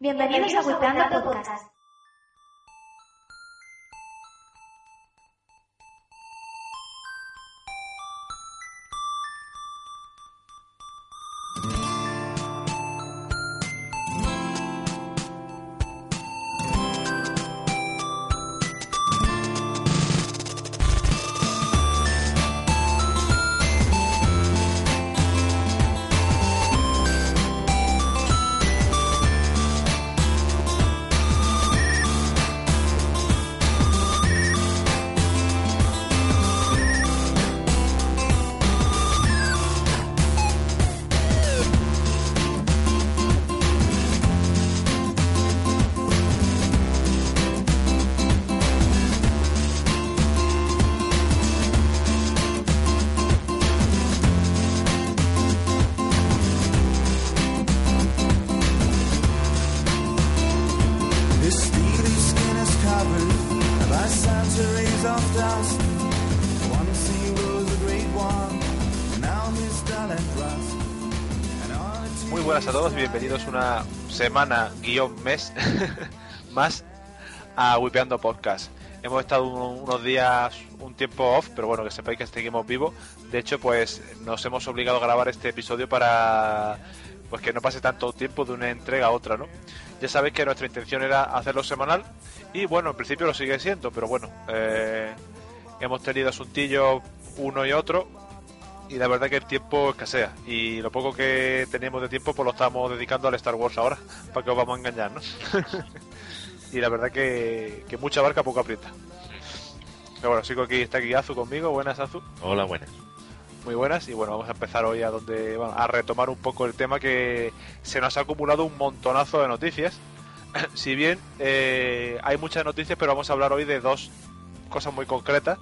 Bienvenidos a Wipeando Podcast. Todos bienvenidos una semana guion mes más a Wipeando Podcast. Hemos estado un- unos días, un tiempo off, pero bueno, que sepáis que seguimos vivos. De hecho, pues nos hemos obligado a grabar este episodio para pues que no pase tanto tiempo de una entrega a otra, ¿no? Ya sabéis que nuestra intención era hacerlo semanal y bueno, en principio lo sigue siendo, pero bueno, eh, hemos tenido asuntillos uno y otro y la verdad que el tiempo escasea. Y lo poco que tenemos de tiempo pues lo estamos dedicando al Star Wars ahora para que os vamos a engañar ¿no? y la verdad que, que mucha barca poco aprieta. Pero bueno sigo aquí está aquí Azu conmigo. Buenas Azu. Hola, buenas. muy buenas. Y bueno vamos a empezar hoy a donde bueno, a retomar un poco el tema que se nos ha acumulado un montonazo de noticias. Si bien eh, hay muchas noticias pero vamos a hablar hoy de dos cosas muy concretas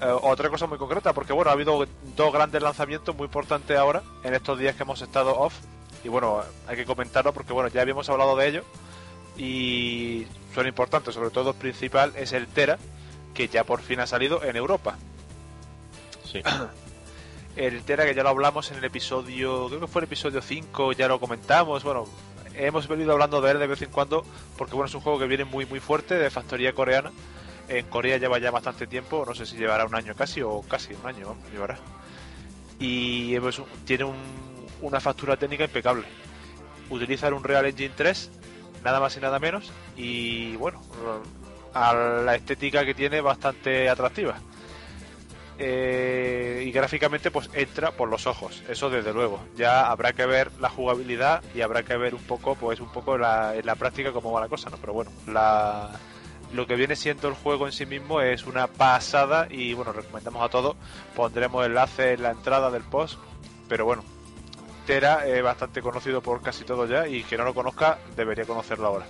eh, otra cosa muy concreta, porque bueno, ha habido dos grandes lanzamientos muy importantes ahora, en estos días que hemos estado off, y bueno, hay que comentarlo porque bueno, ya habíamos hablado de ello, y son importantes, sobre todo el principal es el Tera, que ya por fin ha salido en Europa. Sí. El Tera que ya lo hablamos en el episodio, creo que fue el episodio 5, ya lo comentamos, bueno, hemos venido hablando de él de vez en cuando, porque bueno, es un juego que viene muy muy fuerte, de factoría coreana, en Corea lleva ya bastante tiempo, no sé si llevará un año casi o casi un año, vamos, llevará. Y pues, tiene un- una factura técnica impecable. Utiliza un Real Engine 3, nada más y nada menos, y bueno, a la estética que tiene bastante atractiva. Eh, y gráficamente pues entra por los ojos, eso desde luego. Ya habrá que ver la jugabilidad y habrá que ver un poco, pues un poco la, en la práctica cómo va la cosa, ¿no? Pero bueno, la, lo que viene siendo el juego en sí mismo es una pasada y bueno, recomendamos a todos, pondremos enlace en la entrada del post, pero bueno, Tera es bastante conocido por casi todo ya y que no lo conozca debería conocerlo ahora.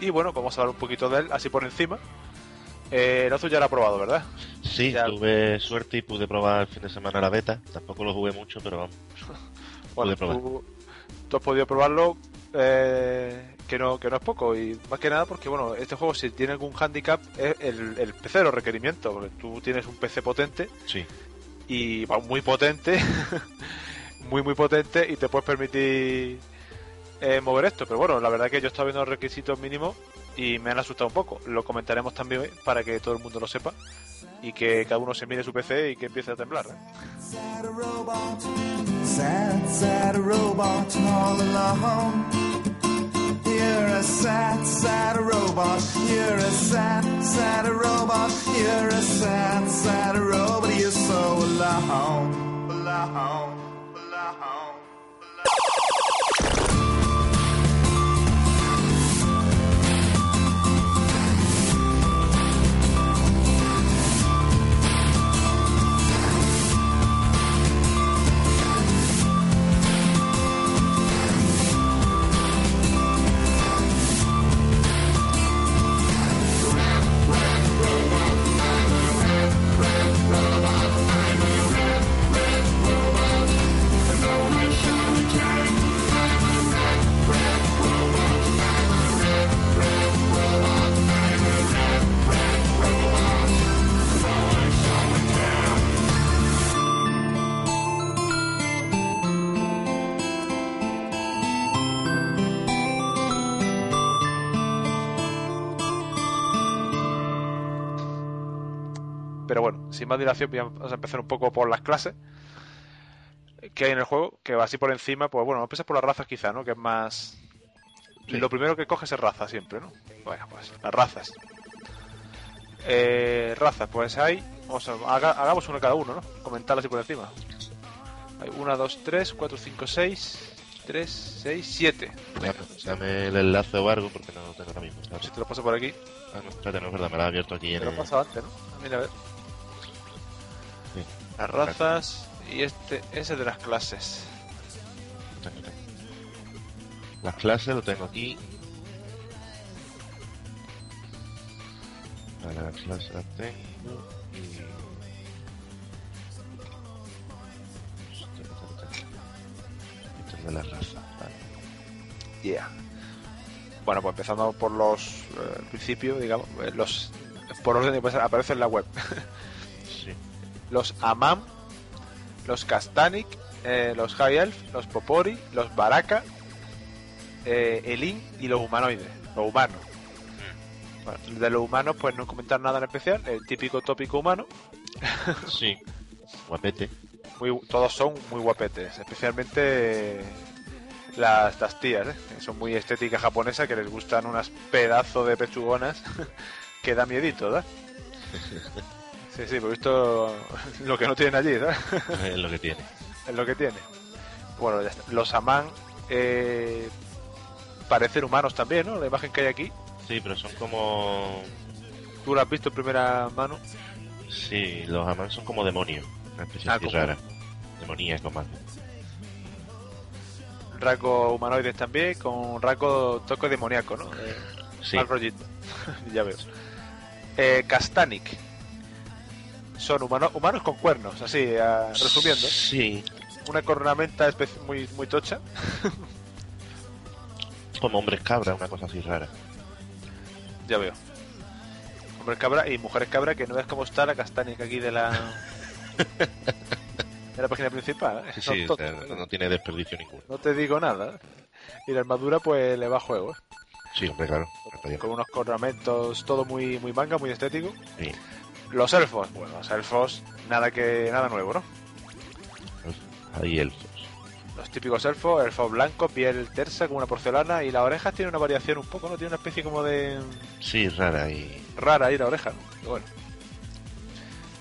Y bueno, vamos a hablar un poquito de él, así por encima. Eh, el Azu ya lo ha probado, ¿verdad? Sí, Ya. tuve suerte y pude probar el fin de semana la beta. Tampoco lo jugué mucho, pero vamos. Bueno, Pude probar. tú, tú has podido probarlo, eh, que no que no es poco y más que nada porque bueno, este juego si tiene algún handicap es el, el PC, los requerimientos, porque tú tienes un PC potente Sí. y va muy potente, muy muy potente y te puedes permitir eh, mover esto. Pero bueno, la verdad que yo estaba viendo los requisitos mínimos y me han asustado un poco. Lo comentaremos también hoy para que todo el mundo lo sepa y que cada uno se mire su PC y que empiece a temblar. ¿eh? You're a sad, sad robot. You're a sad, sad robot. You're a sad, sad robot. You're so alone, alone. Pero bueno, sin más dilación, vamos a empezar un poco por las clases que hay en el juego, que va así por encima, pues bueno, empiezas por las razas quizá, ¿no? Que es más... Sí. Lo primero que coges es raza siempre, ¿no? Bueno, pues las razas. Eh, razas, pues hay... Vamos a, haga- hagamos uno cada uno, ¿no? Comentarlo así por encima. Hay 1, 2, 3, 4, 5, 6, 3, 6, 7. Dame, el enlace o algo porque no lo tengo ahora mismo. Si te lo paso por aquí. Ah, no, espérate, no es verdad, me lo ha abierto aquí Te en lo he pasado antes, ¿no? Mira, a ver. Las razas y este, ese de las clases. Las clases lo tengo aquí. Vale, las clases las tengo. Y... Esto es de la raza. Vale. Yeah. Bueno, pues empezando por los eh, al principio, digamos, eh, los por orden de aparece en la web. Los Amam, los Castanik, eh, los High Elf, los Popori, los Baraka, eh, Elin y los humanoides, los humanos. Bueno, de los humanos, pues no comentar nada en especial, el típico tópico humano. Sí. Guapete. Muy, todos son muy guapetes, especialmente las, las tías, ¿eh? son muy estéticas japonesas, que les gustan unas pedazos de pechugonas que da miedito, ¿verdad? Sí, sí, por visto lo que no tienen allí, ¿verdad? Es lo que tiene. es lo que tiene. Bueno, ya está. los Aman eh, parecen humanos también, ¿no? La imagen que hay aquí. Sí, pero son como... ¿Tú lo has visto en primera mano? Sí, los amán son como demonios. Una especie Ah, rara. Demoníacos más. Rasgos humanoides también, con rasgo toque demoníaco, ¿no? Eh, Sí. Mal rollito. ya veo. Eh, Castanik. Son humanos, humanos con cuernos, así, ah, resumiendo. Sí, Una cornamenta muy, muy tocha. como hombres cabra, una cosa así rara. Ya veo. Hombres cabra y mujeres cabra, que no ves cómo está la Castanik aquí de la. de la página principal. ¿eh? Sí, sí, o tochas, sea, ¿eh? no tiene desperdicio ninguno. No te digo nada. Y la armadura, pues le va a juego, ¿eh? Sí, hombre, claro. Con unos cornamentos, todo muy, muy manga, muy estético. Sí. Los elfos, bueno, los elfos, nada que nada nuevo, ¿no? Hay elfos. Los típicos elfos, elfos blancos, piel tersa como una porcelana y las orejas tienen una variación un poco, ¿no? Tiene una especie como de Sí, rara y... rara ahí la oreja, ¿no? Pero bueno.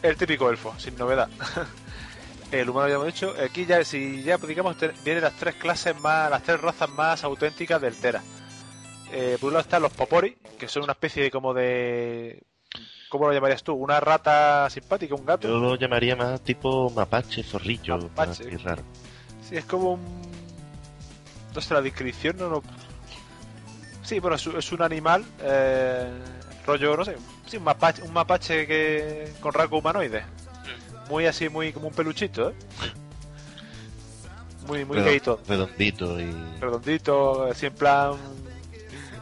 El típico elfo, sin novedad. El humano ya hemos dicho, aquí ya si ya pues, digamos vienen las tres clases más, las tres razas más auténticas del Tera. Eh, por un lado están los Popori, que son una especie de como de ¿cómo lo llamarías tú? Una rata simpática, un gato. Yo lo llamaría más tipo mapache, zorrillo, Mapache. raro. Sí, es como un. No sé, la descripción no lo. Sí, bueno, es, un- es un animal, eh, rollo, no sé, sí, un mapache, un mapache que con rasgo humanoide. Muy así, muy como un peluchito, ¿eh? Muy, muy Redo- gay todo. Redondito y... Redondito, así en plan.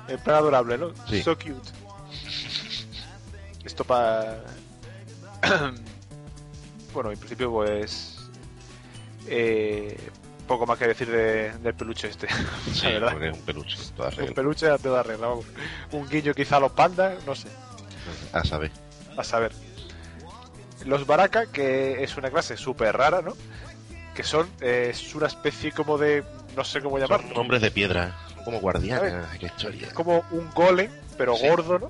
En plan adorable, ¿no? Sí. So cute. Esto para. bueno, en principio, pues. Eh, poco más que decir de- del peluche este. Sí, la verdad. porque es un peluche, toda Un regla. peluche a toda regla, vamos. Un guiño quizá a los pandas, no sé. A saber. A saber. Los baraka, que es una clase súper rara, ¿no? Que son, eh, es una especie como de, no sé cómo llamarlo. Son hombres de piedra, como guardianes, qué historia. Es como un golem, pero Sí. gordo, ¿no?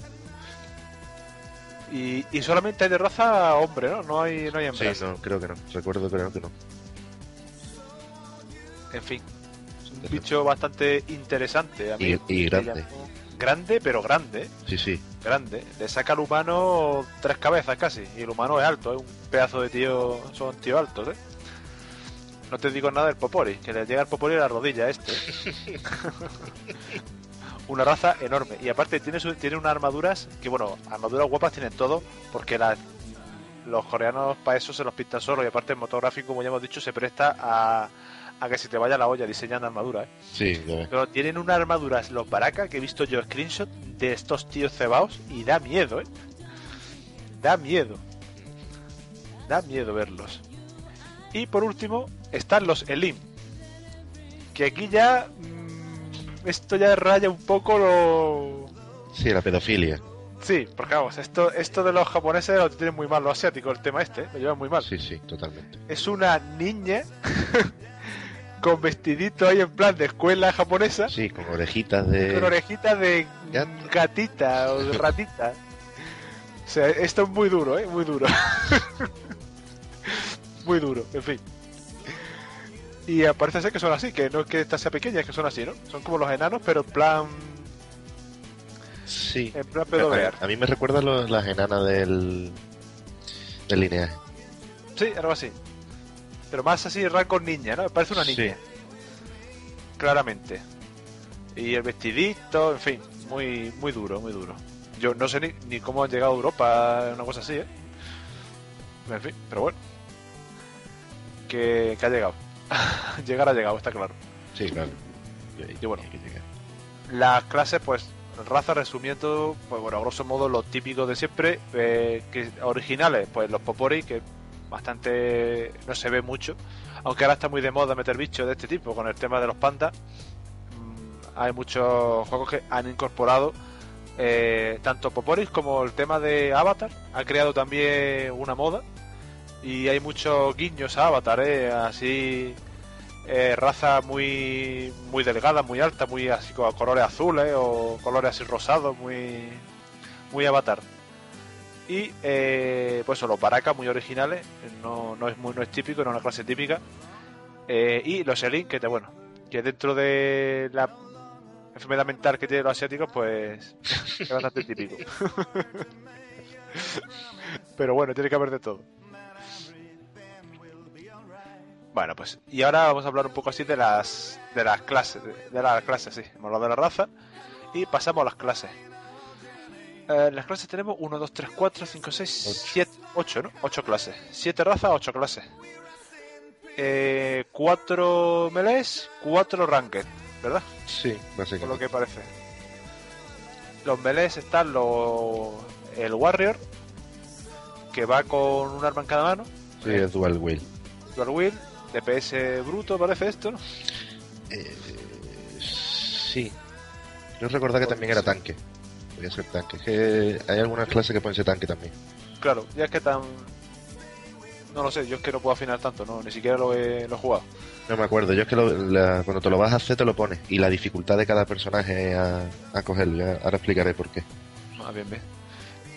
Y, y solamente hay de raza hombre, ¿no? No hay, no hay Sí, hembras. no, creo que no. Recuerdo, creo que no. En fin, es un bicho bastante interesante. A mí Y- grande. llamó- Grande, pero grande. Sí, sí. grande. Le saca al humano tres cabezas casi. Y el humano es alto, es un pedazo de tío. Son tíos altos, ¿eh? No te digo nada del Popori, que le llega el Popori a la rodilla a este. Una raza enorme. Y aparte tiene, su- tiene unas armaduras que, bueno, armaduras guapas tienen todo, porque las- los coreanos para eso se los pintan solo. Y aparte el motográfico, como ya hemos dicho, se presta a, a que se te vaya la olla diseñando armaduras. ¿eh? Sí, ves. Pero tienen unas armaduras los baraka que he visto yo screenshot de estos tíos cebaos y da miedo, ¿eh? Da miedo. Da miedo verlos. Y por último están los Elim. Que aquí ya... esto ya raya un poco lo... Sí, la pedofilia. Sí, porque vamos, esto, esto de los japoneses lo tienen muy mal los asiáticos, el tema este, ¿eh? lo llevan muy mal. Sí, sí, totalmente. Es una niña con vestidito ahí en plan de escuela japonesa, Sí, con orejitas de. con orejitas de gatita o de ratita. O sea, esto es muy duro, ¿eh? Muy duro. muy duro, en fin. Y parece ser que son así, que no es que esta sea pequeña, es que son así, ¿no? Son como los enanos, pero en plan... Sí. En plan. A, mí me recuerda las enanas del. del lineaje. Sí, algo así. Pero más así rango niña, ¿no? Parece una Sí. niña. Claramente. Y el vestidito, en fin, muy muy duro, muy duro. Yo no sé ni, ni cómo han llegado a Europa, una cosa así, ¿eh? En fin, pero bueno. Que, que ha llegado. Llegar ha llegado, está claro. Sí, claro. Y bueno. Las clases, pues, raza resumiendo, pues bueno, a grosso modo lo típico de siempre, eh, que originales, pues los popori, que bastante no se ve mucho, aunque ahora está muy de moda meter bichos de este tipo con el tema de los pandas. Mm, hay muchos juegos que han incorporado eh, tanto poporis como el tema de Avatar, ha creado también una moda y hay muchos guiños a Avatar, eh, así eh, raza muy muy delgada, muy alta, muy así con colores azules o colores así rosados, muy muy avatar. Y eh, pues eso, los baracas muy originales, no, no es muy no es típico, no es una clase típica. Eh, y los Elin, que bueno, que dentro de la enfermedad mental que tienen los asiáticos, pues es bastante típico. Pero bueno, tiene que haber de todo. Bueno, pues y ahora vamos a hablar un poco así de las de las clases, de, las clases, sí. Hemos hablado de la raza y pasamos a las clases. Eh, en las clases tenemos 1, 2, 3, 4, 5, 6, Ocho. 7, 8, ¿no? 8 clases. 7 razas, 8 clases. Eh, 4 melees, 4 ranked, ¿verdad? Sí, Por lo básicamente. que parece. Los melees están los el warrior que va con un arma en cada mano, Sí, es Dual Wheel. dual wheel, DPS bruto parece esto, ¿no? Eh, sí. Yo recordaba que también era tanque. Podía ser tanque. Es que hay algunas clases que pueden ser tanque también. Claro, ya es que tan no lo sé, yo es que no puedo afinar tanto, no, ni siquiera lo he, lo he jugado. No me acuerdo. Yo es que lo- la- cuando te lo vas a hacer te lo pones. Y la dificultad de cada personaje a, a cogerlo. Ya- ahora explicaré por qué. Ah, bien, bien.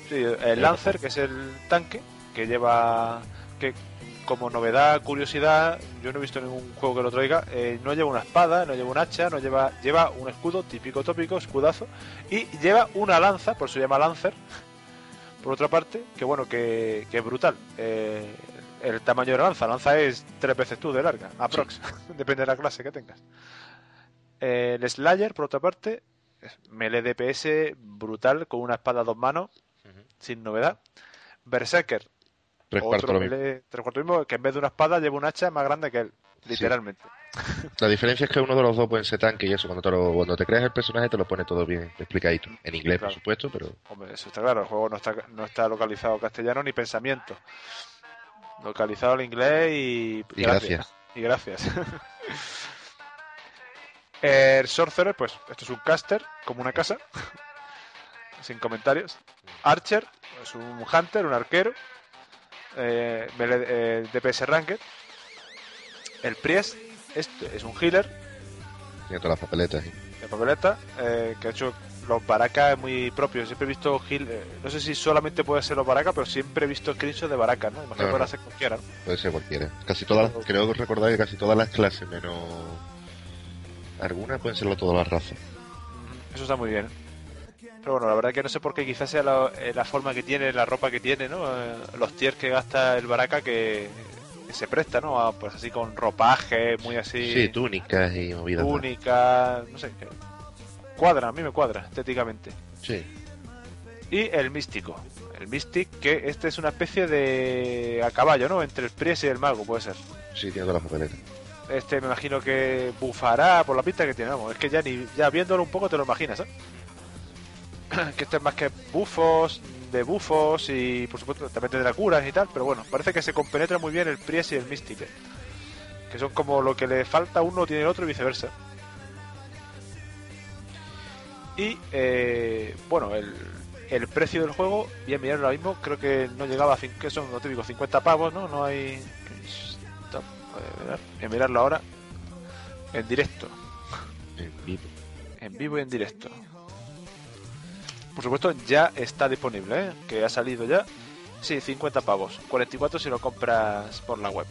Sí, el Lancer, que es el tanque, que lleva. que como novedad, curiosidad, yo no he visto ningún juego que lo traiga, eh, no lleva una espada, no lleva un hacha, no lleva. lleva un escudo típico tópico, escudazo, y lleva una lanza, por eso se llama Lancer, por otra parte, que bueno, que, que es brutal. Eh, el tamaño de la lanza, la lanza es tres veces tú de larga, aprox, depende de la clase que tengas. Eh, el Slayer, por otra parte, melee DPS brutal con una espada a dos manos, sin novedad. Berserker, Tres cuartos lo mismo. tres cuartos mismo, que en vez de una espada lleva un hacha más grande que él, literalmente. La diferencia es que uno de los dos pueden ser tanque y eso. Cuando te, lo- cuando te creas el personaje te lo pone todo bien explicadito. En inglés, Claro. por supuesto, pero Hombre, eso está claro, el juego no está, no está localizado castellano ni pensamiento. Localizado en inglés y, Y gracias. Y gracias. el Sorcerer, pues esto es un caster, como una casa, sin comentarios. Archer, es un hunter, un arquero. Eh, melee- eh, DPS Ranked. El Priest, este es un healer, tiene todas las papeletas. y- de papeleta, eh, que ha hecho los baracas muy propios. Siempre he visto Gil, eh, no sé si solamente puede ser los baracas, pero siempre he visto screenshots de baracas, ¿no? Imagino No, que no. ser cualquiera, ¿no? Puede ser cualquiera. Casi todas, creo recordar que casi todas las clases, menos algunas pueden serlo todas las razas. Eso está muy bien. Pero bueno, la verdad que no sé por qué, quizás sea la, eh, la forma que tiene, la ropa que tiene, ¿no? Eh, los tiers que gasta el baraca que, que se presta, ¿no? A, pues así con ropaje, muy así. Sí, túnicas y movidas. más. túnica, no sé. Cuadra, a mí me cuadra estéticamente. Sí, Y el místico. El Mystic, que este es una especie de a caballo, ¿no? Entre el Priest y el mago, puede ser. sí, tiene todas las papeletas. Este me imagino que bufará por la pista que tiene, vamos. Es que ya ni ya viéndolo un poco te lo imaginas, ¿eh? que este es más que bufos, de bufos y por supuesto también tendrá curas y tal, pero bueno, parece que se compenetra muy bien el Priest y el Mystic, ¿eh? Que son como lo que le falta uno tiene el otro y viceversa. Y eh, bueno, el, el precio del juego, voy a mirar ahora mismo, creo que no llegaba a que son lo típico, 50 pavos, ¿no? No hay. Stop, voy a mirarlo ahora en directo, En vivo. en vivo y en directo. Por supuesto, ya está disponible, ¿eh? que ha salido ya. Sí, 50 pavos, 44 si lo compras por la web.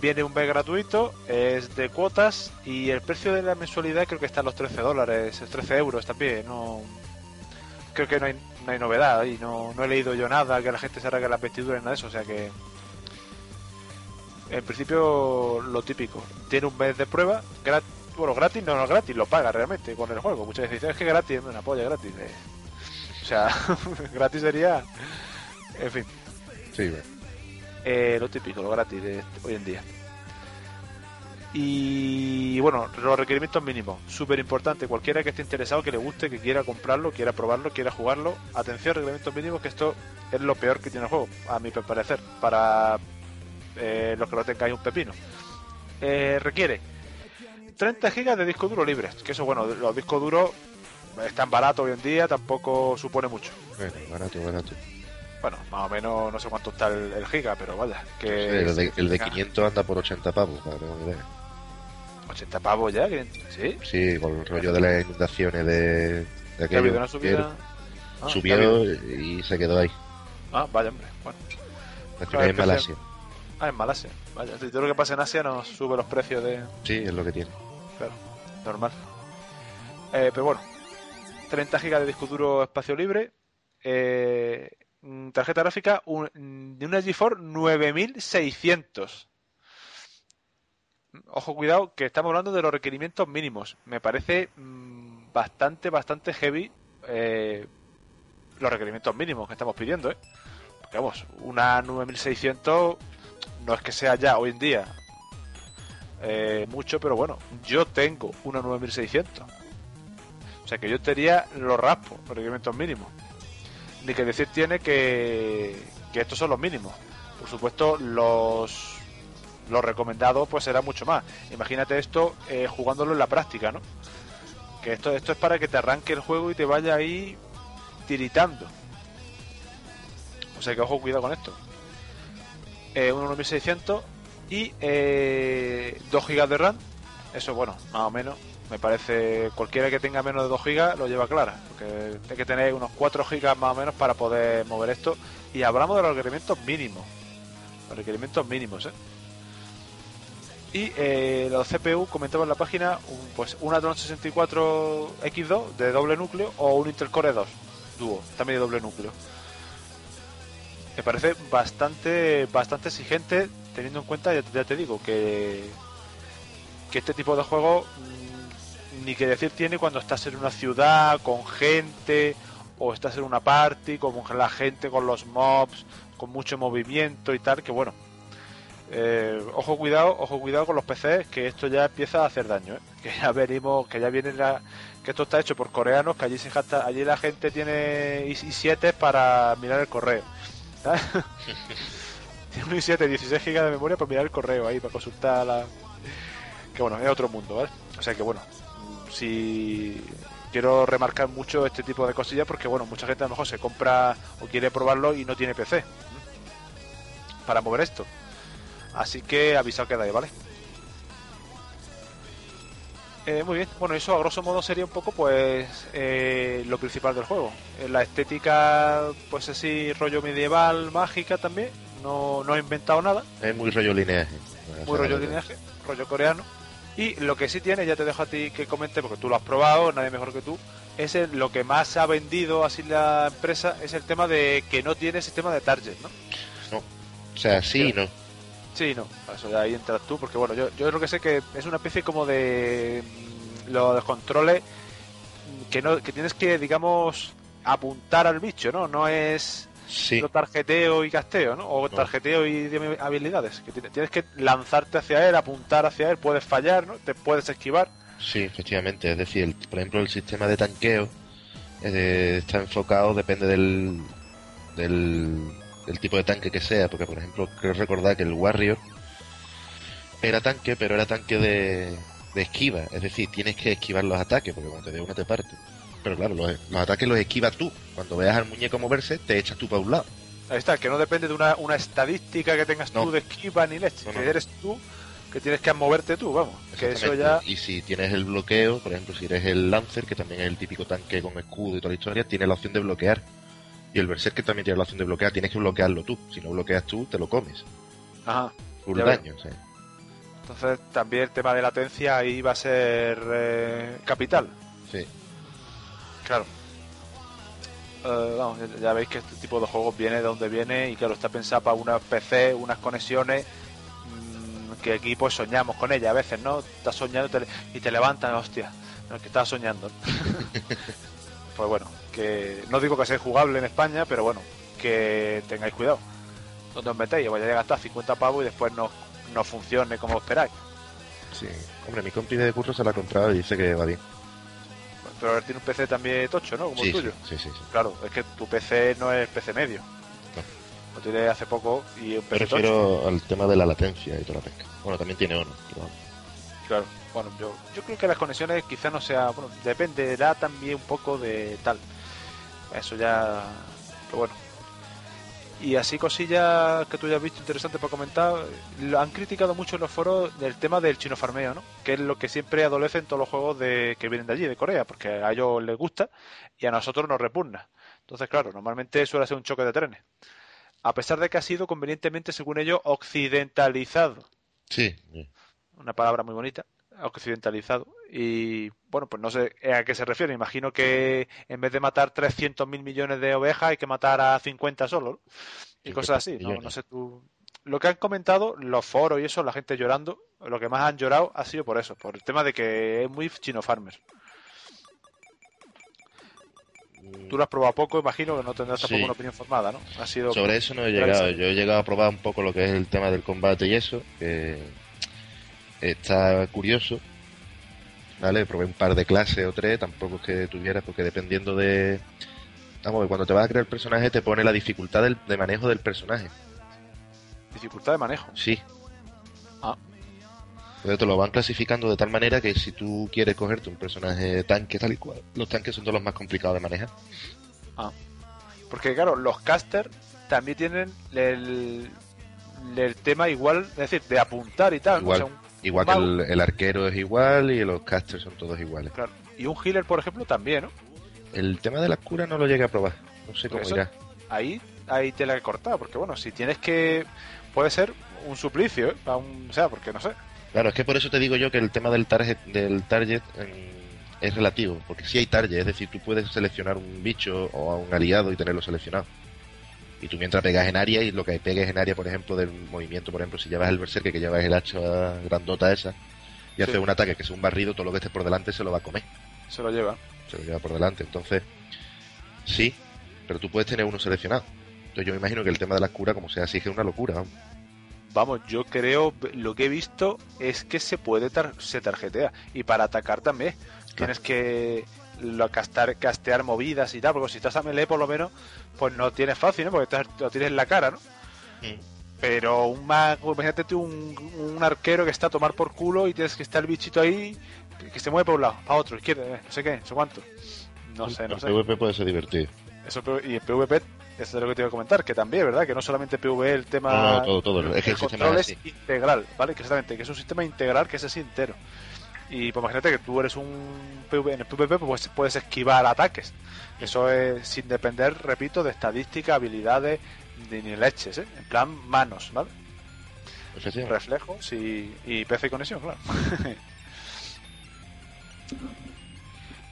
Viene un mes gratuito, es de cuotas y el precio de la mensualidad creo que está en los 13 dólares, 13 euros también. No, creo que no hay, no hay novedad y no, he leído yo nada que la gente se arranque las vestiduras ni nada de eso, o sea que en principio lo típico. Tiene un mes de prueba, grat- bueno, gratis no, no es gratis, lo paga realmente con el juego. Muchas veces dicen, es que gratis, una polla gratis. eh. O sea, gratis sería, en fin. Sí. Eh, lo típico, lo gratis de hoy en día. Y bueno, los requerimientos mínimos, súper importante. Cualquiera que esté interesado, que le guste, que quiera comprarlo, quiera probarlo, quiera jugarlo. Atención, requerimientos mínimos, que esto es lo peor que tiene el juego, a mi parecer, para eh, los que no tengáis un pepino. Eh, requiere 30 gigas de disco duro libre, que eso, bueno, los discos duros están baratos hoy en día, tampoco supone mucho. Bueno, barato, barato. Bueno, más o menos no sé cuánto está el, el giga, pero vaya, que Sí, el, de, el de Ah, 500 anda por 80 pavos, para que una idea. 80 pavos ya, ¿sí? Sí, con el rollo de las inundaciones de, de ¿Que ha aquello. una subida? Ah, y se quedó ahí. Ah, vaya, hombre. Bueno. La Claro, en Malasia. Ah, en Malasia. Vaya, si todo lo que pasa en Asia nos sube los precios de... Sí, es lo que tiene. Claro, normal. Eh, pero bueno, 30 GB de disco duro espacio libre. eh, mm, tarjeta gráfica un- de una GeForce 9600. Ojo, cuidado, que estamos hablando de los requerimientos mínimos. Me parece mm, bastante, bastante heavy eh, los requerimientos mínimos que estamos pidiendo, ¿eh? Porque vamos, una 9600 no es que sea ya hoy en día eh, mucho, pero bueno, yo tengo una 9600. O sea que yo tenía los raspos, los requerimientos mínimos. Ni que decir tiene que, que estos son los mínimos. Por supuesto, los los recomendados pues será mucho más. Imagínate esto eh, jugándolo en la práctica, ¿no? Que esto, esto es para que te arranque el juego y te vaya ahí tiritando. O sea que ojo, cuidado con esto. Eh, un 1600 y eh, 2 GB de RAM. Eso, bueno, más o menos. Me parece cualquiera que tenga menos de 2 GB lo lleva clara. Porque hay que tener unos 4 GB más o menos para poder mover esto. Y hablamos de los requerimientos mínimos. Los requerimientos mínimos, ¿eh? Y eh, los CPU, comentaba en la página, un, pues un Adron 64 X2 de doble núcleo o un Intel Core 2 dúo, también de doble núcleo. Me parece bastante bastante exigente teniendo en cuenta, ya, te digo, que, que este tipo de juego mm, ni que decir tiene cuando estás en una ciudad con gente o estás en una party con la gente, con los mobs, con mucho movimiento y tal, que bueno, eh, ojo cuidado, ojo cuidado con los PCs, que esto ya empieza a hacer daño, ¿eh? que ya venimos, que ya viene la, que esto está hecho por coreanos, que allí se jacta- allí la gente tiene i7 para mirar el correo. un i7 16 GB de memoria para mirar el correo ahí, para consultar la que bueno, es otro mundo, ¿vale? O sea que bueno, si quiero remarcar mucho este tipo de cosillas porque bueno, mucha gente a lo mejor se compra o quiere probarlo y no tiene PC para mover esto. Así que avisado queda ahí, ¿vale? Eh, muy bien, bueno, eso a grosso modo sería un poco pues eh, lo principal del juego. Eh, la estética, pues así, rollo medieval, mágica también. No, no he inventado nada, Es muy rollo lineaje. muy rollo lineaje, rollo coreano. Y lo que sí tiene, ya te dejo a ti que comente, porque tú lo has probado, nadie mejor que tú, es el- lo que más ha vendido así la empresa, es el tema de que no tiene sistema de target, ¿no? O sea, sí y no. Sí, no, eso ya ahí entras tú, porque bueno, yo, yo lo que sé que es una especie como de mm, los controles mm, que no que tienes que, digamos, apuntar al bicho, ¿no? No es Sí. tarjeteo y casteo, ¿no? O tarjeteo y de habilidades, que tiene- tienes que lanzarte hacia él, apuntar hacia él, puedes fallar, ¿no? Te puedes esquivar. Sí, efectivamente. Es decir, el- por ejemplo, el sistema de tanqueo eh, está enfocado, depende del, del, del tipo de tanque que sea. Porque, por ejemplo, creo recordar que el Warrior era tanque, pero era tanque de, de esquiva. Es decir, tienes que esquivar los ataques, porque cuando te dé uno te parte. Pero claro, los, los ataques los esquivas tú. Cuando veas al muñeco moverse, te echas tú para un lado. Ahí está, que no depende de una, una estadística que tengas No. tú de esquiva ni leche, No, que no, eres tú que tienes que moverte tú, vamos. Que eso ya. Y si tienes el bloqueo, por ejemplo, si eres el Lancer, que también es el típico tanque con escudo y toda la historia, tiene la opción de bloquear. Y el Berserker también tiene la opción de bloquear, tienes que bloquearlo tú. Si no bloqueas tú, te lo comes. Ajá. Full daño, o sea. Entonces también el tema de latencia ahí va a ser eh, capital. Sí. Claro. Eh, vamos, ya, ya veis que este tipo de juegos viene de donde viene y claro, está pensado para una PC, unas conexiones mm, que aquí pues soñamos con ella a veces, ¿no? Estás soñando y te, y te levantas, hostia, no, que estás soñando. pues bueno, que no digo que sea jugable en España, pero bueno, que tengáis cuidado. Donde os metéis, vaya a gastar 50 pavos y después no, no funcione como esperáis. Sí. Hombre, mi compi de curso se la ha comprado y dice que va bien. Pero ahora tiene un PC también tocho, ¿no? Como Sí, el tuyo. sí, sí, sí. Claro, es que tu PC no es PC medio. Lo tiene hace poco y un Me PC tocho. refiero al tema de la latencia y toda la pesca. Bueno, también tiene Ono. pero. Claro. Bueno, yo, yo creo que las conexiones quizás no sea. Bueno, dependerá también un poco de tal. Eso ya. Pero bueno. Y así cosillas que tú ya has visto interesantes para comentar. Lo han criticado mucho en los foros del tema del chino farmeo, ¿no? Que es lo que siempre adolece en todos los juegos de que vienen de allí, de Corea, porque a ellos les gusta y a nosotros nos repugna. Entonces, claro, normalmente suele ser un choque de trenes. A pesar de que ha sido convenientemente, según ellos, occidentalizado sí. una palabra muy bonita, occidentalizado. Y bueno, pues no sé a qué se refiere. Imagino que en vez de matar 300 mil millones de ovejas hay que matar a 50 solo. ¿no? Y 50 cosas así. ¿no? sé tú. Lo que han comentado, los foros y eso, la gente llorando, lo que más han llorado ha sido por eso, por el tema de que es muy chino farmer. Tú lo has probado poco, imagino que no tendrás tampoco Sí. una opinión formada, ¿no? Ha sido Sobre eso no he llegado. Yo he llegado a probar un poco lo que es el tema del combate y eso, que está curioso. ¿Vale? Probé un par de clases o tres, tampoco es que tuviera, porque dependiendo de... Vamos, cuando te vas a crear el personaje te pone la dificultad del- de manejo del personaje. dificultad de manejo. Sí. Ah. Entonces te lo van clasificando de tal manera que si tú quieres cogerte un personaje tanque tal y cual, los tanques son todos los más complicados de manejar. Porque claro, los casters también tienen el, el tema igual, es decir, de apuntar y tal. Igual. O sea, un- Igual que el, el arquero es igual y los casters son todos iguales. claro. Y un healer, por ejemplo, también, ¿no? El tema de las curas no lo llegué a probar. No sé cómo irá. Ahí hay tela que cortar, porque bueno, si tienes que... Puede ser un suplicio, ¿eh? A un- o sea, porque no sé. Claro, es que por eso te digo yo que el tema del target, del target mm, es relativo, porque si hay target, es decir, tú puedes seleccionar un bicho o a un aliado y tenerlo seleccionado. Y tú mientras pegas en área y lo que pegues en área, por ejemplo, del movimiento, por ejemplo, si llevas el berserker que llevas el hacha grandota esa y Sí. haces un ataque que es un barrido, todo lo que esté por delante se lo va a comer, Se lo lleva. se lo lleva por delante. Entonces, sí, pero tú puedes tener uno seleccionado. Entonces yo me imagino que el tema de las curas, como sea así, es una locura. vamos. Vamos, yo creo, lo que he visto es que se puede tar- se tarjetea. Y para atacar también. Tienes que lo castar, castear movidas y tal, porque si estás a melee por lo menos, pues no tienes fácil, ¿no? Porque estás- lo tienes en la cara, ¿no? Pero un mago, imagínate tú un, un arquero que está a tomar por culo y tienes que estar el bichito ahí que se mueve por un lado, a otro, izquierda, eh, no sé qué, no sé cuánto. No sé, no El sé. PvP puede ser divertido. Eso, y en PvP, eso es lo que te iba a comentar, que también, ¿verdad? Que no solamente PvE el tema. No, no, todo, todo. Es que el el sistema control es es así. integral, ¿vale? Que exactamente, que es un sistema integral que es así entero. Y pues imagínate que tú eres un PvP, en el PvP pues puedes esquivar ataques. Eso es sin depender, repito, de estadística, habilidades, ni, ni leches, ¿eh? En plan manos, ¿vale? Efectivamente. Reflejos y, y PC y conexión, claro.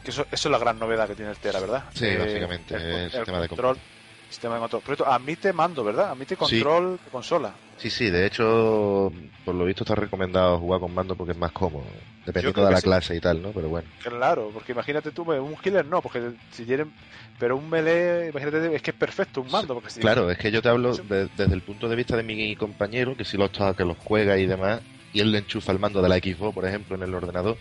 que eso, eso es la gran novedad que tiene el Tera, ¿verdad? Sí, Eh, básicamente, el sistema de control. Sistema de control. Pero esto admite mando, ¿verdad? Admite control de consola. Sí, sí, de hecho, por lo visto está recomendado jugar con mando porque es más cómodo, dependiendo de la sí. clase y tal, ¿no? Pero bueno, Claro, porque imagínate tú, un healer no, porque si tienen. Pero un melee, imagínate, es que es perfecto un mando. Porque si, claro, es que yo te hablo de- desde el punto de vista de mi compañero, que si los que los juega y demás, y él le enchufa el mando de la Xbox, por ejemplo, en el ordenador,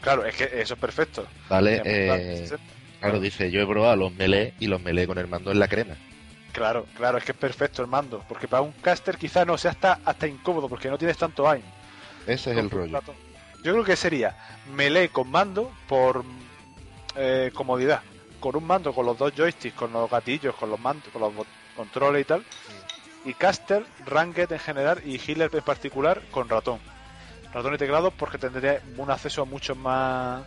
Claro, es que eso es perfecto. ¿vale? Eh, claro, dice, yo he probado los melee y los melee con el mando en la crema. Claro, claro, es que es perfecto el mando. Porque para un caster quizá no sea hasta, hasta incómodo, porque no tienes tanto aim. Ese es el rollo. Yo creo que sería melee con mando por eh, comodidad. Con un mando, con los dos joysticks, con los gatillos, con los mandos, con los controles y tal. Y caster, ranked en general y healer en particular con ratón. Ratón y teclado porque tendría un acceso mucho más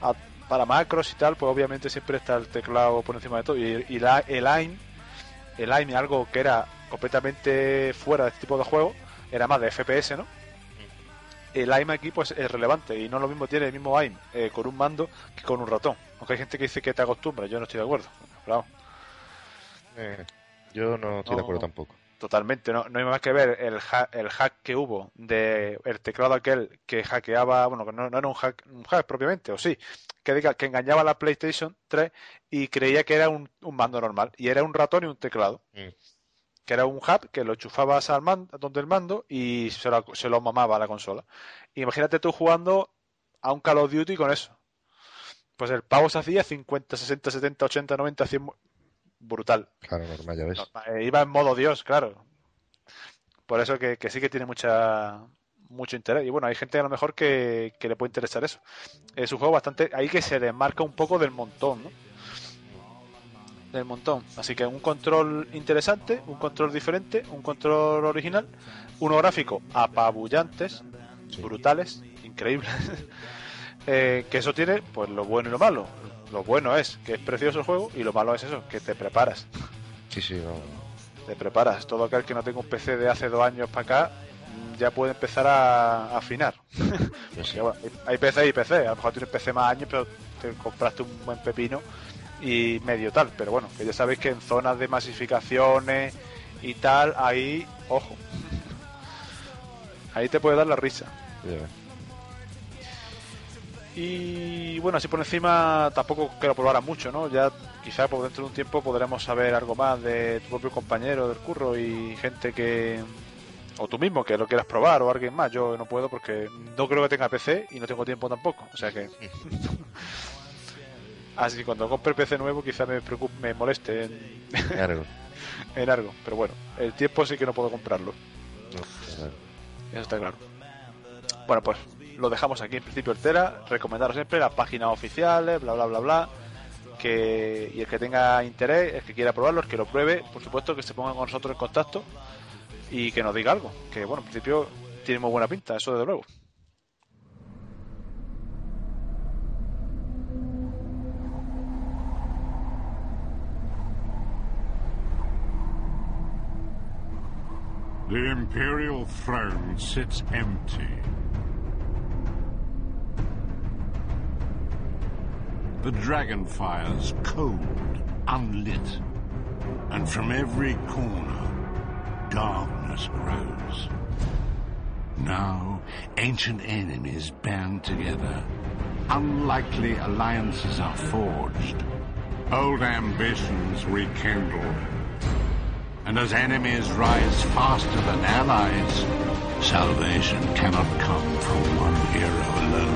a- para macros y tal, pues obviamente siempre está el teclado por encima de todo. Y, y la- el AIM, el AIM, algo que era completamente fuera de este tipo de juego, era más de FPS, ¿no? El AIM aquí pues es relevante y no lo mismo tiene el mismo AIM eh, con un mando que con un ratón. Aunque hay gente que dice que te acostumbra, yo no estoy de acuerdo. Vamos, Eh, yo no estoy de acuerdo tampoco. Totalmente, no, no hay más que ver el, ha- el hack que hubo de el teclado aquel que hackeaba, bueno, que no, no era un hack, un hack propiamente, o sí, que diga que engañaba a la PlayStation 3 y creía que era un, un mando normal y era un ratón y un teclado. Mm. que era un hub que lo enchufabas al mando, donde el mando y se lo, se lo mamaba a la consola. Imagínate tú jugando a un Call of Duty con eso. Pues el pavo se hacía 50, 60, 70, 80, 90, 100. Brutal. Claro, normal, ya ves. Iba en modo Dios, claro. Por eso que, que sí que tiene mucha mucho interés. Y bueno, hay gente a lo mejor que, que le puede interesar eso. Es un juego bastante. Ahí que se desmarca un poco del montón, ¿no? Del montón. Así que un control interesante, un control diferente, un control original, unos gráficos apabullantes, Sí. brutales, increíbles. Eh, que eso tiene, pues lo bueno y lo malo. Lo bueno es que es precioso el juego y lo malo es eso, que te preparas Sí, sí, no. te preparas. Todo aquel que no tenga un PC de hace dos años para acá mm, ya puede empezar a, a afinar. Sí. Porque, bueno, hay PC y PC. A lo mejor tienes PC más años, pero te compraste un buen pepino y medio tal. Pero bueno, que ya sabéis que en zonas de masificaciones y tal, ahí, ojo. Ahí te puede dar la risa. Y bueno, así por encima tampoco que lo probaras mucho, ¿no? Ya quizá por dentro de un tiempo podremos saber algo más de tu propio compañero del curro y gente que... O tú mismo, que lo quieras probar o alguien más. Yo no puedo porque no creo que tenga PC y no tengo tiempo tampoco. O sea que... Así que cuando compre PC nuevo quizá me, preocupe, me moleste en, Claro. en algo. Pero bueno, el tiempo sí que no puedo comprarlo. No, claro. Eso está claro. Bueno, pues lo dejamos aquí en principio el Tera. Recomendaros siempre las páginas oficiales, bla, bla, bla, bla. Que, y el que tenga interés, el que quiera probarlo, el que lo pruebe, por supuesto que se ponga con nosotros en contacto y que nos diga algo. Que bueno, en principio tiene muy buena pinta, eso desde luego. The Imperial throne sits empty. The dragon fires cold, unlit, and from every corner, darkness grows. Now, ancient enemies band together. Unlikely alliances are forged. Old ambitions rekindled. And as enemies rise faster than allies, salvation cannot come from one hero alone.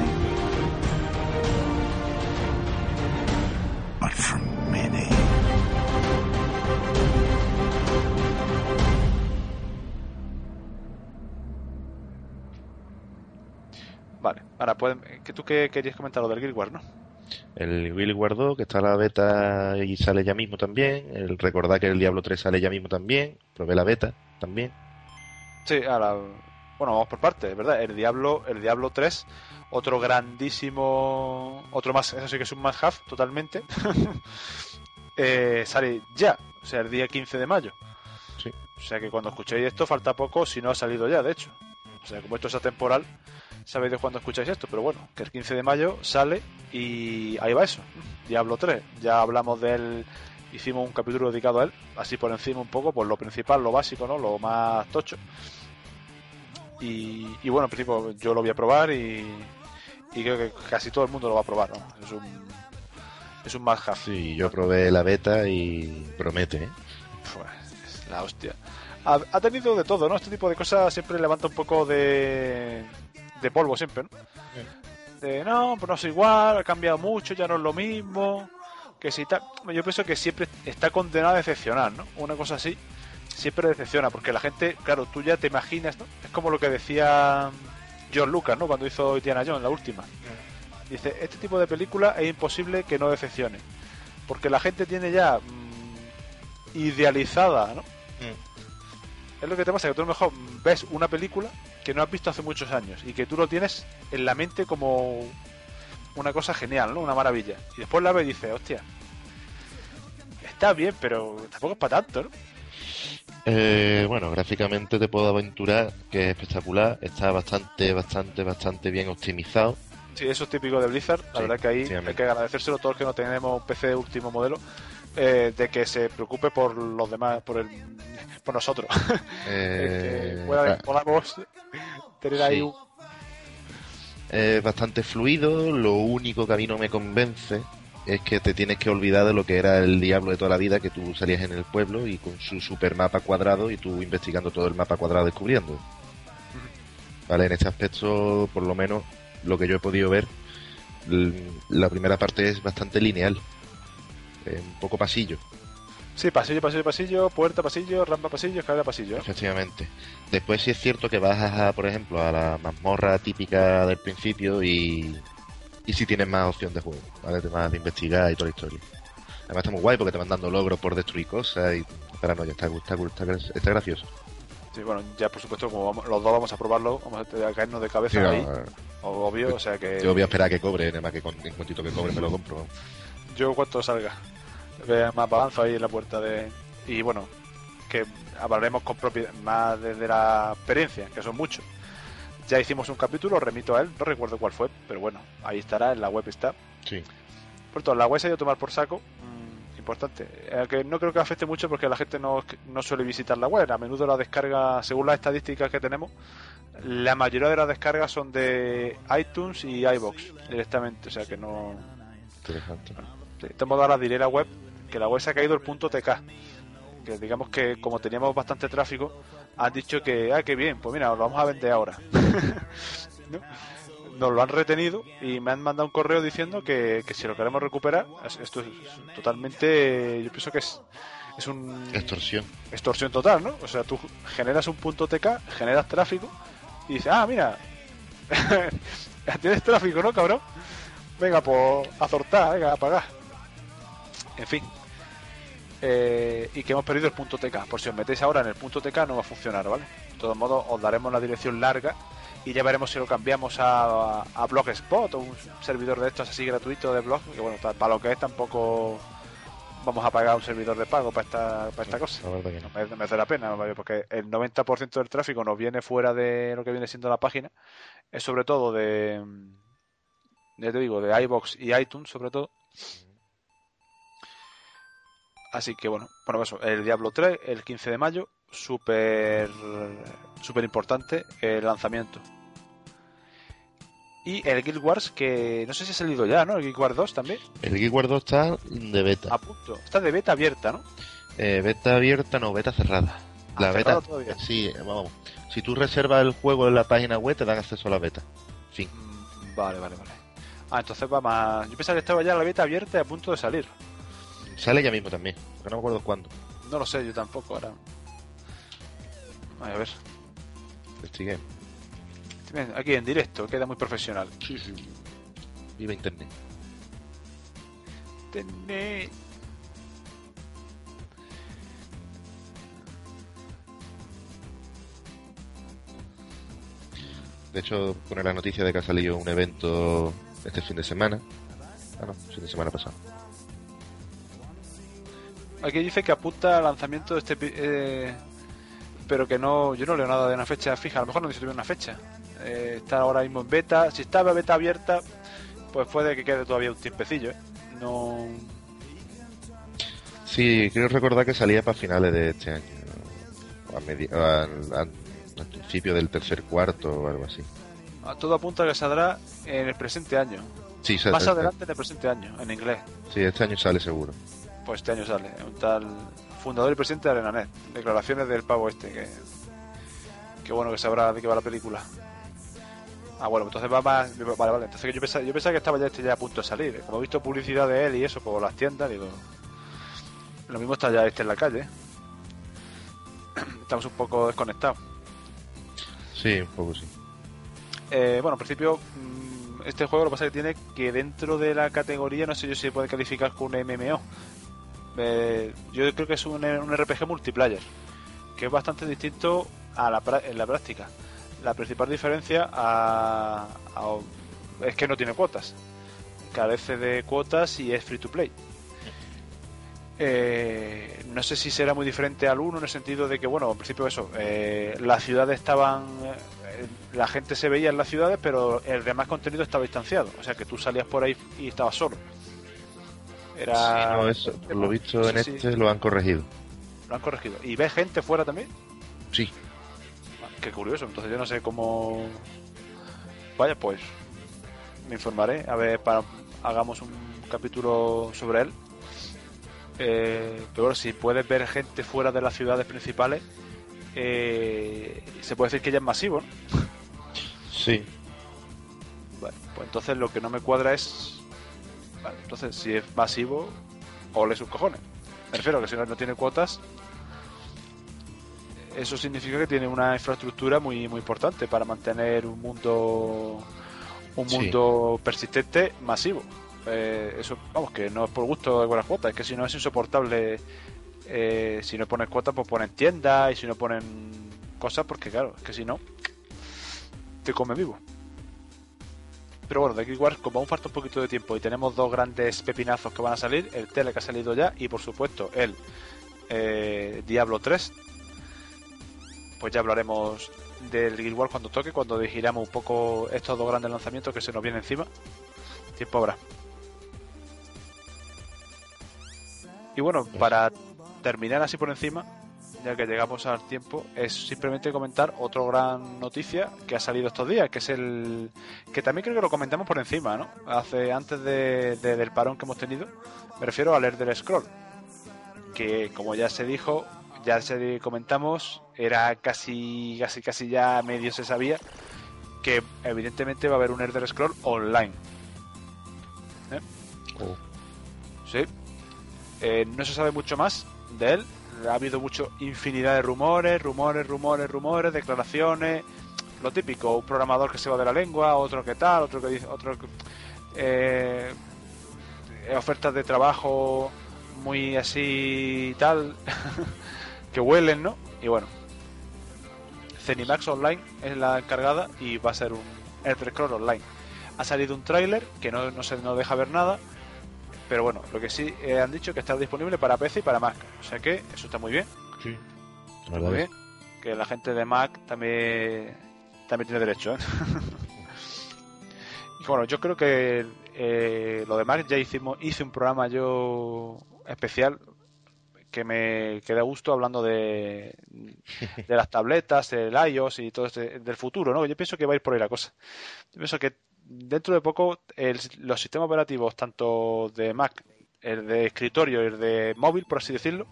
Ahora que tú qué querías comentar lo del Guild Wars, ¿no? El Willy guardó, que está la beta y sale ya mismo también. El recordar que el Diablo 3 sale ya mismo también. Probé la beta también. Sí, ahora. Bueno, vamos por partes, ¿verdad? El Diablo, el Diablo 3, otro grandísimo. Otro más, eso sí que es un más half totalmente. eh, sale ya, o sea, el día 15 de mayo. Sí. O sea que cuando escuchéis esto falta poco, si no ha salido ya, de hecho. O sea, como esto es atemporal, sabéis de cuándo escucháis esto, pero bueno, que el 15 de mayo sale y ahí va eso. Diablo 3. Ya hablamos de él, hicimos un capítulo dedicado a él, así por encima un poco, pues lo principal, lo básico, ¿no? Lo más tocho. Y, y bueno, en principio yo lo voy a probar y, y creo que casi todo el mundo lo va a probar, ¿no? Es un, es un must have. Sí, yo probé la beta y promete, ¿eh? Pues, es la hostia. Ha, ha tenido de todo, ¿no? Este tipo de cosas siempre levanta un poco de, de polvo, siempre, ¿no? De no, pues no es igual, ha cambiado mucho, ya no es lo mismo. Que si tal. Yo pienso que siempre está condenado a decepcionar, ¿no? Una cosa así siempre decepciona, porque la gente, claro, tú ya te imaginas, ¿no? Es como lo que decía John Lucas, ¿no? Cuando hizo Indiana Jones, la última. Dice, este tipo de película es imposible que no decepcione. Porque la gente tiene ya mm, idealizada, ¿no? Es lo que te pasa, que tú a lo mejor ves una película que no has visto hace muchos años y que tú lo tienes en la mente como una cosa genial, ¿no? Una maravilla. Y después la ves y dices, hostia, está bien, pero tampoco es para tanto, ¿no? Eh, bueno, gráficamente te puedo aventurar que es espectacular, está bastante, bastante, bastante bien optimizado. Sí, eso es típico de Blizzard. La Sí, verdad que ahí hay que agradecérselo a todos los que no tenemos un PC de último modelo, eh, de que se preocupe por los demás, por el, por nosotros. Eh, que pueda- podamos tener ahí un... es bastante fluido, lo único que a mí no me convence es que te tienes que olvidar de lo que era el diablo de toda la vida, que tú salías en el pueblo y con su super mapa cuadrado y tú investigando todo el mapa cuadrado descubriendo. Vale, en este aspecto, por lo menos, lo que yo he podido ver, la primera parte es bastante lineal. Eh, un poco pasillo, Sí, pasillo, pasillo, pasillo, puerta, pasillo, rampa, pasillo, escalera, pasillo. ¿eh? efectivamente. Después sí es cierto que vas a, por ejemplo, a la mazmorra típica del principio y, y sí tienes más opción de juego, ¿vale? Temas de investigar y toda la historia. Además está muy guay porque te van dando logros por destruir cosas y paranoia, está, está, está, está gracioso. Sí, bueno, ya por supuesto, como vamos- los dos vamos a probarlo, vamos a caernos de cabeza Sí, ahí, obvio, o sea que yo voy a esperar a que cobre, nada más que con, en cuantito que cobre me lo compro. yo cuanto salga, vea más avanzo ahí en la puerta de... Y bueno, que hablaremos con propiedad, más desde la experiencia, que son muchos. Ya hicimos un capítulo, remito a él, no recuerdo cuál fue, pero bueno, ahí estará, en la web está. Sí. Por todo, la web se ha ido a tomar por saco, mm, importante. Eh, que no creo que afecte mucho porque la gente no, no suele visitar la web. A menudo la descarga, según las estadísticas que tenemos, la mayoría de las descargas son de iTunes y iBox directamente. O sea que no. Interesante. De este modo ahora diré la web, que la web se ha caído el punto TK. Que digamos que como teníamos bastante tráfico, han dicho que, ah, qué bien, pues mira, lo vamos a vender ahora. ¿No? Nos lo han retenido y me han mandado un correo diciendo que, que si lo queremos recuperar, es- esto es totalmente, yo pienso que es, es un Extorsión. extorsión total, ¿no? O sea, tú generas un punto TK, generas tráfico y dices, ah, mira, tienes tráfico, ¿no, cabrón? Venga, pues a zortar, venga, a pagar. En fin. Eh, y que hemos perdido el punto TK. Por si os metéis ahora en el punto TK no va a funcionar, ¿vale? De todos modos, os daremos la dirección larga y ya veremos si lo cambiamos a, a Blogspot o un servidor de estos así gratuito de blog. Que bueno, para lo que es tampoco vamos a pagar un servidor de pago para esta, para esta cosa La verdad que no. me, merece la pena, ¿vale? porque el 90% del tráfico nos viene fuera de lo que viene siendo la página, es sobre todo de, mm, ya te digo, de iBox y iTunes sobre todo. Así que bueno, bueno, eso, el Diablo 3, el 15 de mayo, súper súper importante el lanzamiento. Y el Guild Wars, que no sé si ha salido ya, ¿no? El Guild Wars 2 también, El Geek War 2 está de beta. a punto. Está de beta abierta, ¿no? Eh, beta abierta, no, beta cerrada. La Ah, beta, cerrada todavía. sí, vamos. Si tú reservas el juego en la página web, te dan acceso a la beta. Fin. Mm, Vale, vale, vale. Ah, entonces va más. Yo pensaba que estaba ya la beta abierta y a punto de salir. Sale ya mismo también, pero no me acuerdo cuándo. No lo sé, yo tampoco ahora. Ay, a ver. Investigué. Aquí en directo, queda muy profesional. Sí, sí. Viva internet. Tené- De hecho, pone la noticia de que ha salido un evento este fin de semana. Ah, no, fin de semana pasado. Aquí dice que apunta al lanzamiento de este. eh, pero que no. Yo no leo nada de una fecha fija. A lo mejor no dice una fecha. Eh, está ahora mismo en beta. Si estaba beta abierta, pues puede que quede todavía un tiempecillo, ¿eh? No. Sí, quiero recordar que salía para finales de este año. A medi- al, principio del tercer cuarto o algo así. a Todo apunta que saldrá en el presente año. Sí, Más este- adelante en el presente año, en inglés. Sí, este año sale seguro. Pues este año sale. Un tal fundador y presidente de Arenanet. Declaraciones del pavo este, que. Que bueno que sabrá de qué va la película. Ah, bueno, entonces va más. Vale, vale. Entonces yo pensaba, yo pensaba que estaba ya este ya a punto de salir. Como he visto publicidad de él y eso por las tiendas, digo. Lo mismo está ya este en la calle. Estamos un poco desconectados. Sí, un poco sí. Eh, bueno, en principio, mm, este juego lo que pasa es que tiene que dentro de la categoría, no sé yo si se puede calificar con un MMO. Eh, yo creo que es un, un RPG multiplayer, que es bastante distinto a la, en la práctica. La principal diferencia a- es que no tiene cuotas. Carece de cuotas y es free to play. Eh, no sé si será muy diferente al 1 en el sentido de que, bueno, en principio eso, eh, las ciudades estaban, eh, la gente se veía en las ciudades, pero el demás contenido estaba distanciado, o sea que tú salías por ahí y estabas solo. Era... Sí, no, eso, por lo visto en Sí, sí, este lo han corregido. lo han corregido. ¿Y ves gente fuera también? Sí, Ah, Qué curioso, entonces yo no sé cómo... Vaya, pues me informaré, a ver, para hagamos un capítulo sobre él. Eh, pero bueno, si puedes ver gente fuera de las ciudades principales, eh, se puede decir que ya es masivo, ¿no? sí. Vale, pues entonces lo que no me cuadra es... Vale, entonces si es masivo, ole sus cojones. Me refiero a que si no tiene cuotas, eso significa que tiene una infraestructura muy, muy importante para mantener un mundo un Sí. mundo persistente masivo. Eh, eso, vamos, que no es por gusto de buenas cuotas, es que si no es insoportable. eh, si no pones cuotas, pues ponen tiendas y si no ponen cosas, porque claro, es que si no, te come vivo. Pero bueno, de Guild Wars, como aún falta un poquito de tiempo y tenemos dos grandes pepinazos que van a salir, el Tele que ha salido ya y por supuesto el eh, Diablo 3, pues ya hablaremos del Guild Wars cuando toque, cuando digiramos un poco estos dos grandes lanzamientos que se nos vienen encima. Tiempo habrá. Y bueno, para terminar así por encima, ya que llegamos al tiempo, es simplemente comentar otra gran noticia que ha salido estos días, que es el que también creo que lo comentamos por encima, ¿no? Hace antes de, de- del parón que hemos tenido, me refiero al Elder Scroll, que como ya se dijo, ya se comentamos, era casi casi casi ya medio se sabía que evidentemente va a haber un Elder Scroll online. ¿Eh? Oh. Sí. Eh, no se sabe mucho más de él. Ha habido mucho infinidad de rumores, rumores, rumores, rumores, declaraciones. Lo típico, un programador que se va de la lengua, otro que tal, otro que dice, otro que, eh, ofertas de trabajo muy así tal que huelen, ¿no? Y bueno, Zenimax Online es la encargada y va a ser un Elder Scrolls Online. Ha salido un tráiler que no, no se no deja ver nada, pero bueno, lo que sí eh, han dicho que está disponible para PC y para Mac. O sea que eso está muy bien. Sí. La Muy bien. Que la gente de Mac también, también tiene derecho. ¿eh? y bueno, yo creo que eh, lo de Mac ya hicimos, hice un programa yo especial que me queda gusto hablando de, de las tabletas, el iOS y todo este, del futuro, ¿no? Yo pienso que va a ir por ahí la cosa. Yo pienso que dentro de poco el- los sistemas operativos, tanto de Mac, el de escritorio y el de móvil, por así decirlo,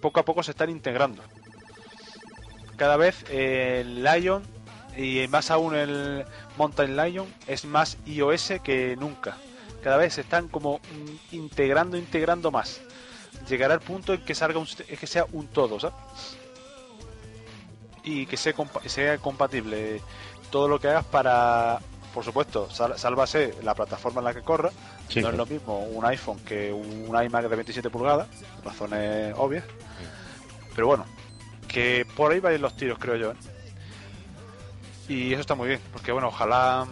poco a poco se están integrando. Cada vez el Lion y más aún el Mountain Lion es más iOS que nunca. Cada vez se están como integrando, integrando más. Llegará al punto en que salga un, que sea un todo, ¿sabes? Y que sea, sea compatible todo lo que hagas para, por supuesto, sal- sálvase la plataforma en la que corra. Sí, no es lo mismo un iPhone que un iMac de 27 pulgadas, razones obvias. Pero bueno, que por ahí van los tiros, creo yo. ¿eh? Y eso está muy bien, porque bueno, ojalá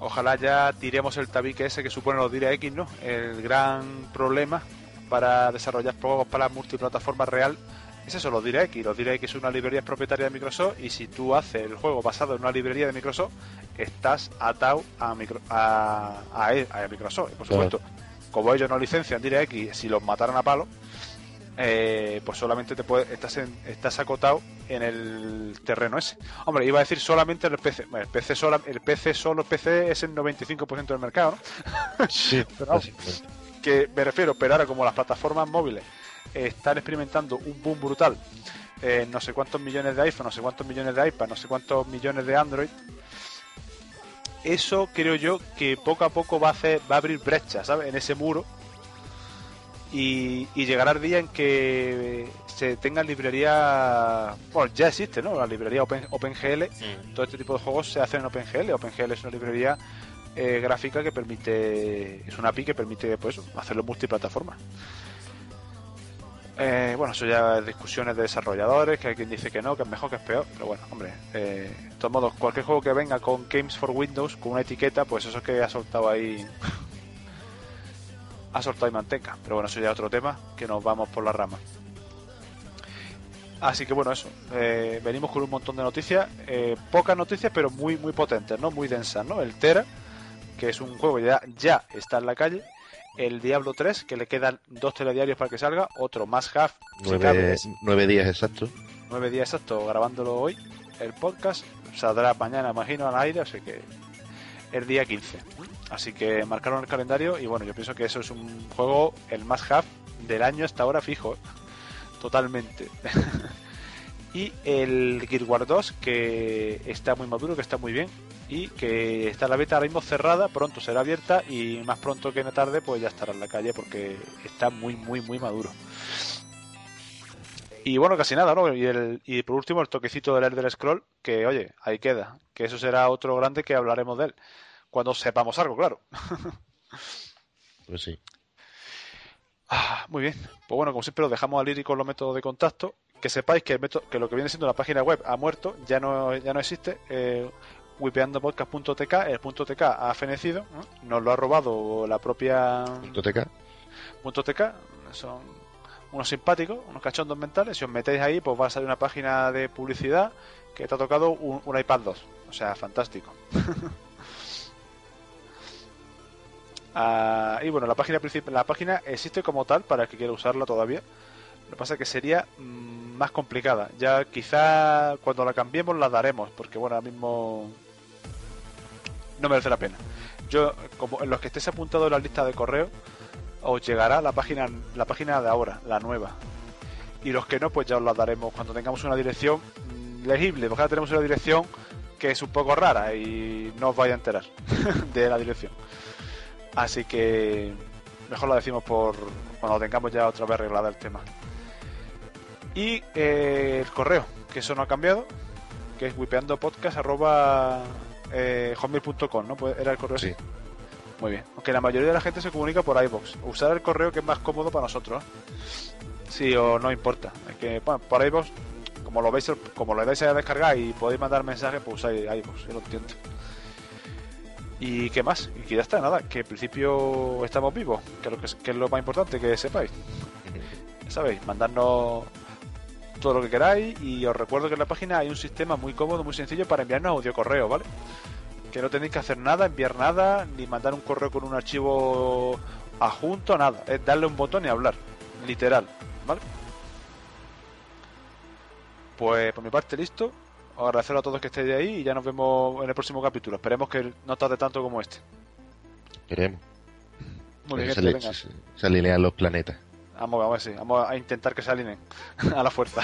ojalá ya tiremos el tabique ese que supone los DirectX, ¿no? El gran problema para desarrollar juegos para multiplataforma real es eso, los DirectX. Los DirectX son una librería propietaria de Microsoft y si tú haces el juego basado en una librería de Microsoft, estás atado a, micro- a, a, a Microsoft. Y por Claro. supuesto, como ellos no licencian DirectX, si los mataran a palo, eh, pues solamente te puede, estás, en- estás acotado en el terreno ese. Hombre, iba a decir solamente en el PC. Bueno, el PC, sola- el PC solo PC es el 95% del mercado, ¿no? Sí, Pero que me refiero, pero ahora como las plataformas móviles están experimentando un boom brutal, eh, no sé cuántos millones de iPhone, no sé cuántos millones de iPad, no sé cuántos millones de Android, eso creo yo que poco a poco va a hacer, va a abrir brechas, ¿sabes? En ese muro y, y llegará el día en que se tengan librería, bueno, ya existe, ¿no? La librería Open, OpenGL, todo este tipo de juegos se hacen en OpenGL. OpenGL es una librería eh, gráfica que permite, es una API que permite pues hacerlo multiplataforma. Eh, bueno, eso ya es discusiones de desarrolladores, que hay quien dice que no, que es mejor, que es peor, pero bueno, hombre, eh, de todos modos, cualquier juego que venga con Games for Windows, con una etiqueta, pues eso es que ha soltado ahí, ha soltado ahí manteca, pero bueno, eso ya es otro tema, que nos vamos por la rama. Así que bueno, eso, eh, venimos con un montón de noticias, eh, pocas noticias, pero muy, muy potentes, ¿no? Muy densas, ¿no? El Tera, que es un juego que ya está en la calle, el Diablo 3, que le quedan dos telediarios para que salga, otro más half, Nueve, nueve días exactos. nueve días exacto grabándolo hoy, el podcast, saldrá mañana, imagino, al aire, así que el día 15. Así que marcaron el calendario y bueno, yo pienso que eso es un juego, el más half del año hasta ahora fijo, totalmente. y el Gear War 2, que está muy maduro, que está muy bien y que está la beta ahora mismo cerrada, pronto será abierta y más pronto que en la tarde pues ya estará en la calle porque está muy, muy, muy maduro. Y bueno, casi nada, ¿no? Y, el, y por último el toquecito del Elder Scroll, que oye, ahí queda, que eso será otro grande que hablaremos de él, cuando sepamos algo, claro. Pues sí. Ah, muy bien. Pues bueno, como siempre, lo dejamos al ir con los métodos de contacto. Que sepáis que, el método, que lo que viene siendo la página web ha muerto, ya no, ya no existe. Eh, wipeandopodcast.tk, el punto .tk ha fenecido, ¿no? nos lo ha robado la propia Punto TK. punto .tk, son unos simpáticos, unos cachondos mentales. Si os metéis ahí, pues va a salir una página de publicidad que te ha tocado un, un iPad 2. O sea, fantástico. Ah, y bueno, la página principal, la página existe como tal para el que quiera usarla todavía. Lo que pasa es que sería mm, más complicada. Ya quizá cuando la cambiemos la daremos, porque bueno, ahora mismo no merece la pena. Yo, como en los que estéis apuntados en la lista de correo, os llegará la página, la página de ahora, la nueva. Y los que no, pues ya os la daremos cuando tengamos una dirección mm, legible, porque ahora tenemos una dirección que es un poco rara y no os vais a enterar de la dirección. Así que mejor lo decimos por cuando tengamos ya otra vez arreglada el tema. Y eh, el correo, que eso no ha cambiado, que es wipeandopodcast.com, ¿no? Pues Era el correo Sí. así. Muy bien. Aunque la mayoría de la gente se comunica por iBox. Usar el correo que es más cómodo para nosotros. ¿eh? Sí o no importa. Es que bueno, por iBox, como lo veis, como lo dais a descargar y podéis mandar mensajes, pues usáis iBox, yo lo entiendo. ¿Y qué más? Y que ya está, nada, que en principio estamos vivos, que es lo, que es, que es lo más importante que sepáis. Sabéis, mandarnos todo lo que queráis y os recuerdo que en la página hay un sistema muy cómodo, muy sencillo para enviarnos audio correo, ¿vale? Que no tenéis que hacer nada, enviar nada, ni mandar un correo con un archivo adjunto, nada. Es darle un botón y hablar, literal, ¿vale? Pues por mi parte listo. Os agradecer a todos que estéis ahí y ya nos vemos en el próximo capítulo. Esperemos que no tarde tanto como este. Esperemos. Muy bien, se, le- venga. se- se alinean los planetas. Vamos, vamos, a ver, vamos a intentar que se alineen a la fuerza.